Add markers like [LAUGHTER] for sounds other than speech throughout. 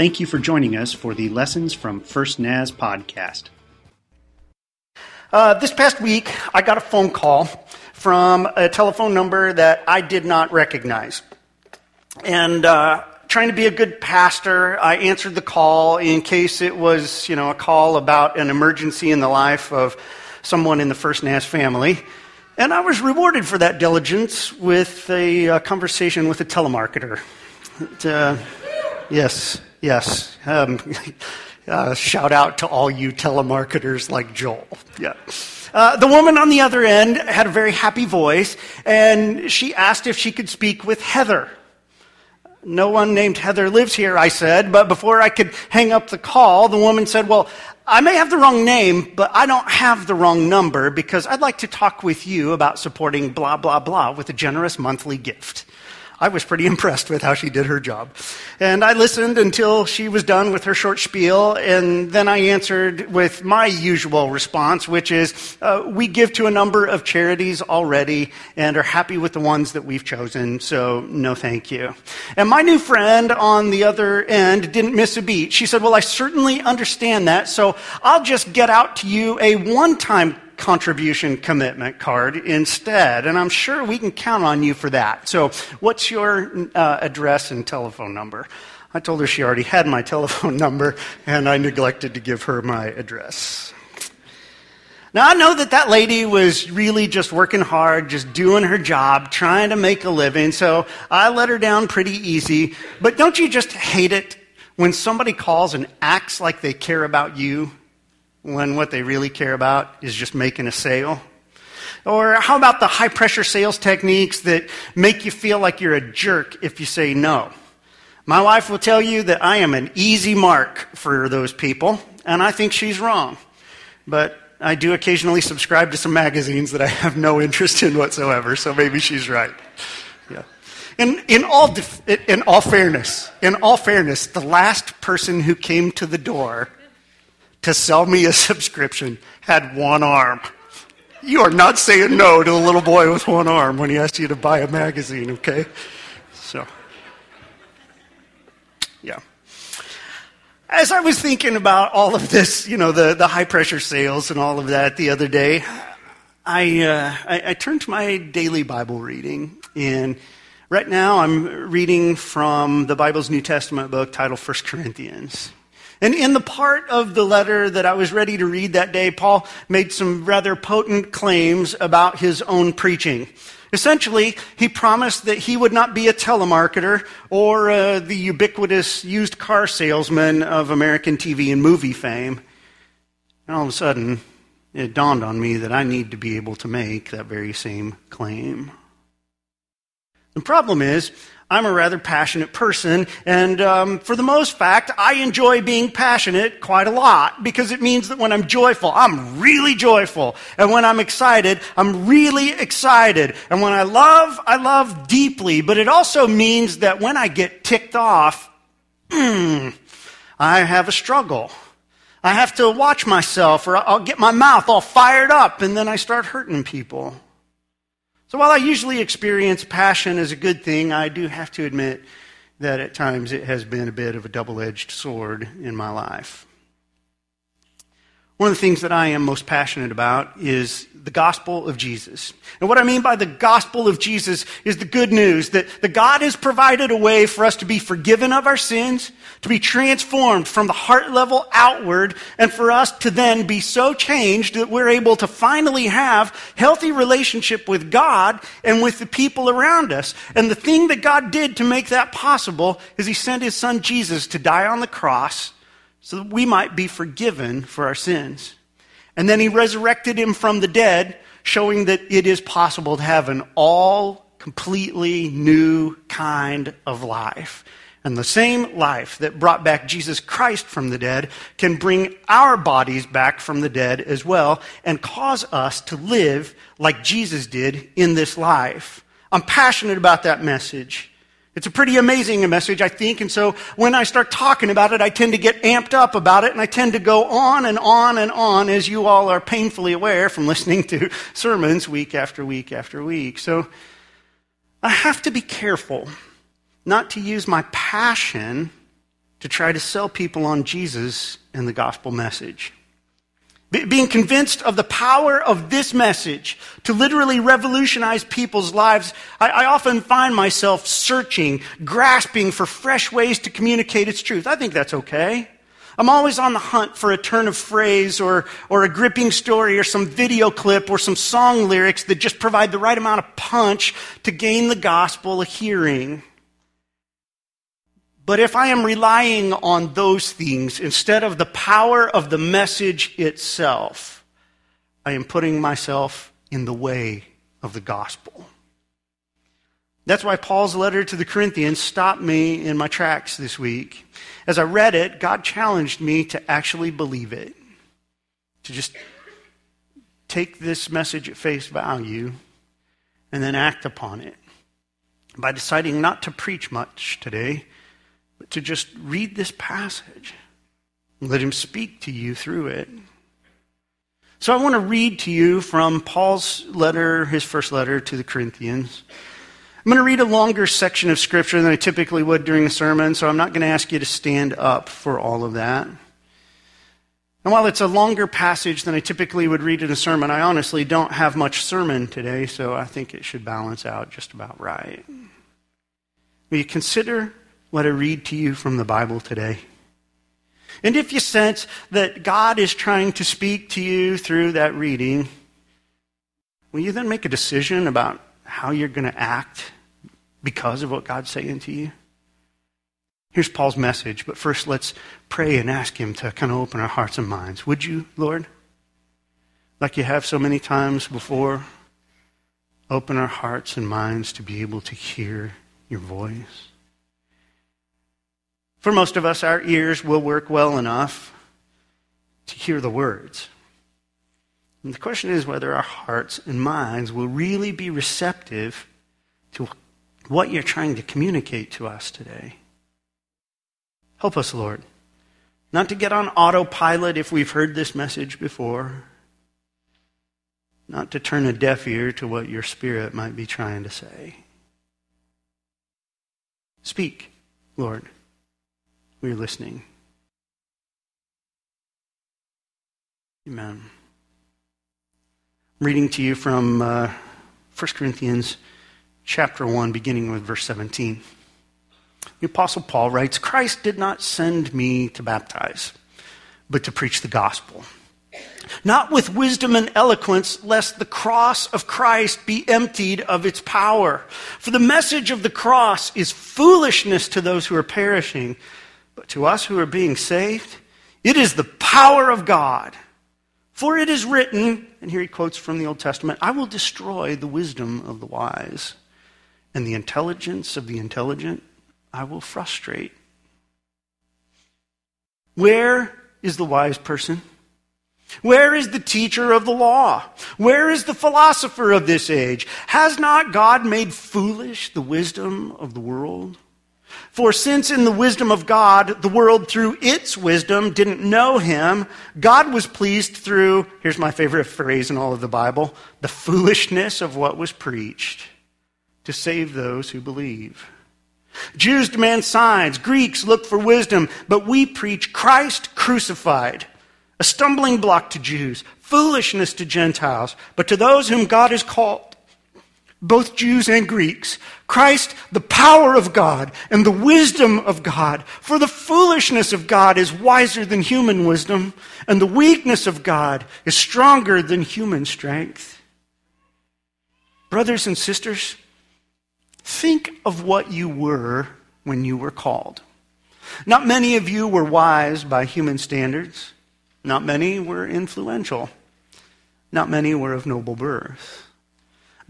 Thank you for joining us for the Lessons from First Naz podcast. Uh, this past week, I got a phone call from a telephone number that I did not recognize. And uh, trying to be a good pastor, I answered the call in case it was, you know, a call about an emergency in the life of someone in the First Naz family. And I was rewarded for that diligence with a, uh, conversation with a telemarketer. Uh, yes, yes. Um, [LAUGHS] uh, shout out to all you telemarketers like Joel. Yeah. Uh, the woman on the other end had a very happy voice, and she asked if she could speak with Heather. No one named Heather lives here, I said, but before I could hang up the call, the woman said, Well, I may have the wrong name, but I don't have the wrong number because I'd like to talk with you about supporting blah, blah, blah with a generous monthly gift. I was pretty [LAUGHS] impressed with how she did her job. And I listened until she was done with her short spiel, and then I answered with my usual response, which is uh, we give to a number of charities already and are happy with the ones that we've chosen, so no thank you. And my new friend on the other end didn't miss a beat. She said, Well, I certainly understand that, so I'll just get out to you a one time contribution commitment card instead. And I'm sure we can count on you for that. So, what's your uh, address and telephone number? I told her she already had my [LAUGHS] telephone number, and I neglected to give her my address. Now, I know that that lady was really just working hard, just doing her job, trying to make a living, so I let her down pretty easy. But don't you just hate it when somebody calls and acts like they care about you when what they really care about is just making a sale? Or how about the high pressure sales techniques that make you feel like you're a jerk if you say no? My wife will tell you that I am an easy mark for those people, and I think she's wrong. But I do occasionally subscribe to some magazines that I have no interest in whatsoever, so maybe she's right. Yeah. In, in, all, in all fairness, in all fairness, the last person who came to the door to sell me a [LAUGHS] subscription had one arm. You are not saying no to a little boy with one arm when he asks you to buy a magazine, okay? So, yeah. As I was thinking about all of this, you know, the, the high pressure sales and all of that the other day, I, uh, I, I turned to my daily Bible reading. And right now I'm reading from the Bible's New Testament book titled First Corinthians. And in the part of the letter that I was ready to read that day, Paul made some rather potent claims about his own preaching. Essentially, he promised that he would not be a telemarketer or uh, the ubiquitous used car salesman of American TV and movie fame. And all of a sudden, it dawned on me that I need to be able to make that very same claim. The problem is, I'm a rather passionate person, and um, for the most fact, I enjoy being passionate quite a lot because it means that when I'm joyful, I'm really joyful. And when I'm excited, I'm really excited. And when I love, I love deeply. But it also means that when I get ticked off, mm, I have a struggle. I have to watch myself, or I'll get my mouth all fired up, and then I start hurting people. So while I usually experience passion as a good thing, I do have to admit that at times it has been a bit of a double edged sword in my life. One of the things that I am most passionate about is the gospel of Jesus. And what I mean by the gospel of Jesus is the good news that, that God has provided a way for us to be forgiven of our sins, to be transformed from the heart level outward, and for us to then be so changed that we're able to finally have healthy relationship with God and with the people around us. And the thing that God did to make that possible is he sent his son Jesus to die on the cross so that we might be forgiven for our sins. And then he resurrected him from the dead, showing that it is possible to have an all completely new kind of life. And the same life that brought back Jesus Christ from the dead can bring our bodies back from the dead as well and cause us to live like Jesus did in this life. I'm passionate about that message. It's a pretty amazing message, I think. And so when I start talking about it, I tend to get amped up about it and I tend to go on and on and on, as you all are painfully aware from listening to [LAUGHS] sermons week after week after week. So I have to be careful not to use my passion to try to sell people on Jesus and the gospel message. Be- being convinced of the power of this message to literally revolutionize people's lives, I, I often find myself searching, grasping for fresh ways to communicate its truth. I think that's okay. I'm always on the hunt for a turn of phrase or, or a gripping story or some video clip or some song lyrics that just provide the right amount of punch to gain the gospel a hearing. But if I am relying on those things instead of the power of the message itself, I am putting myself in the way of the gospel. That's why Paul's letter to the Corinthians stopped me in my tracks this week. As I read it, God challenged me to actually believe it, to just take this message at face value and then act upon it. By deciding not to preach much today, to just read this passage. And let him speak to you through it. So I want to read to you from Paul's letter, his first letter to the Corinthians. I'm going to read a longer section of Scripture than I typically would during a sermon, so I'm not going to ask you to stand up for all of that. And while it's a longer passage than I typically would read in a sermon, I honestly don't have much sermon today, so I think it should balance out just about right. Will you consider what I read to you from the Bible today? And if you sense that God is trying to speak to you through that reading, will you then make a decision about how you're going to act because of what God's saying to you? Here's Paul's message, but first let's pray and ask Him to kind of open our hearts and minds. Would you, Lord? Like you have so many times before, open our hearts and minds to be able to hear your voice. For most of us, our ears will work well enough to hear the words. And the question is whether our hearts and minds will really be receptive to what you're trying to communicate to us today. Help us, Lord, not to get on autopilot if we've heard this message before, not to turn a deaf ear to what your Spirit might be trying to say. Speak, Lord. We're listening. Amen I'm reading to you from uh, 1 Corinthians chapter 1, beginning with verse 17. The Apostle Paul writes Christ did not send me to baptize, but to preach the gospel. Not with wisdom and eloquence, lest the cross of Christ be emptied of its power. For the message of the cross is foolishness to those who are perishing, but to us who are being saved, it is the power of God. For it is written, and here he quotes from the Old Testament I will destroy the wisdom of the wise, and the intelligence of the intelligent I will frustrate. Where is the wise person? Where is the teacher of the law? Where is the philosopher of this age? Has not God made foolish the wisdom of the world? For since in the wisdom of God, the world through its wisdom didn't know him, God was pleased through, here's my favorite phrase in all of the Bible, the foolishness of what was preached to save those who believe. Jews demand signs, Greeks look for wisdom, but we preach Christ crucified, a stumbling block to Jews, foolishness to Gentiles, but to those whom God has called, both Jews and Greeks, Christ, the power of God and the wisdom of God. For the foolishness of God is wiser than human wisdom, and the weakness of God is stronger than human strength. Brothers and sisters, think of what you were when you were called. Not many of you were wise by human standards. Not many were influential. Not many were of noble birth.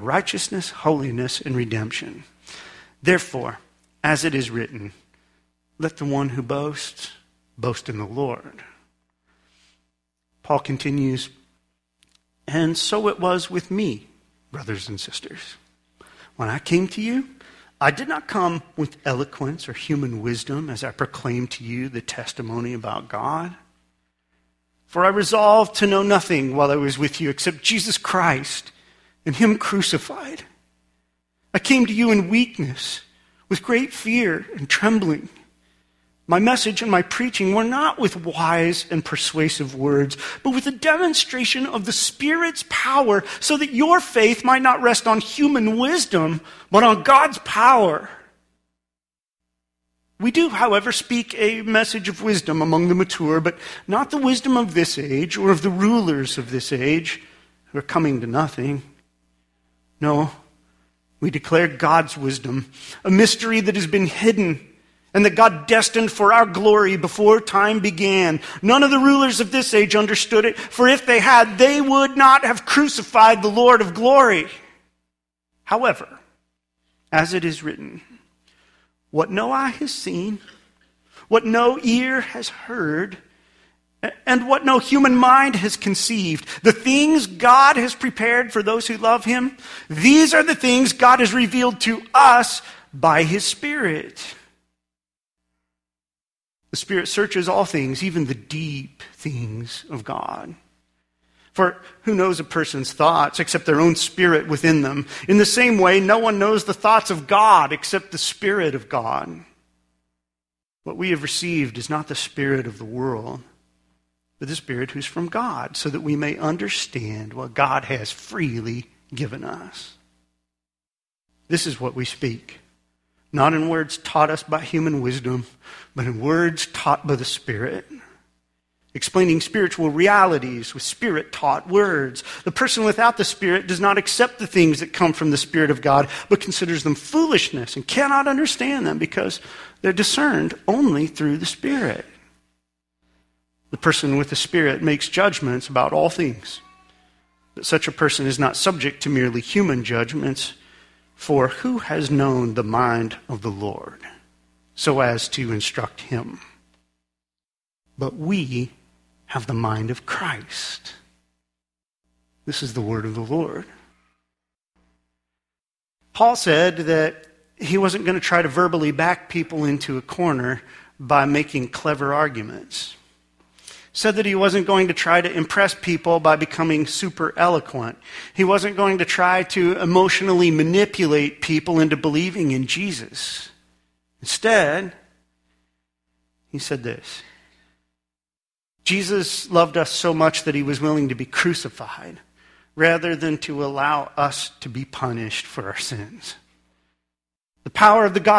righteousness, holiness, and redemption. Therefore, as it is written, let the one who boasts boast in the Lord. Paul continues, and so it was with me, brothers and sisters. When I came to you, I did not come with eloquence or human wisdom as I proclaimed to you the testimony about God. For I resolved to know nothing while I was with you except Jesus Christ and Him crucified. I came to you in weakness, with great fear and trembling. My message and my preaching were not with wise and persuasive words, but with a demonstration of the Spirit's power, so that your faith might not rest on human wisdom, but on God's power. We do, however, speak a message of wisdom among the mature, but not the wisdom of this age or of the rulers of this age who are coming to nothing. No, we declare God's wisdom, a mystery that has been hidden and that God destined for our glory before time began. None of the rulers of this age understood it, for if they had, they would not have crucified the Lord of glory. However, as it is written, what no eye has seen, what no ear has heard, and what no human mind has conceived. The things God has prepared for those who love Him, these are the things God has revealed to us by His Spirit. The Spirit searches all things, even the deep things of God. For who knows a person's thoughts except their own spirit within them? In the same way, no one knows the thoughts of God except the Spirit of God. What we have received is not the Spirit of the world, but the Spirit who's from God, so that we may understand what God has freely given us. This is what we speak not in words taught us by human wisdom, but in words taught by the Spirit. Explaining spiritual realities with Spirit taught words. The person without the Spirit does not accept the things that come from the Spirit of God, but considers them foolishness and cannot understand them because they're discerned only through the Spirit. The person with the Spirit makes judgments about all things. But such a person is not subject to merely human judgments for who has known the mind of the Lord so as to instruct him? But we have the mind of Christ. This is the word of the Lord. Paul said that he wasn't going to try to verbally back people into a corner by making clever arguments said that he wasn't going to try to impress people by becoming super eloquent. He wasn't going to try to emotionally manipulate people into believing in Jesus. Instead, he said this Jesus loved us so much that he was willing to be crucified rather than to allow us to be punished for our sins. The power of the gospel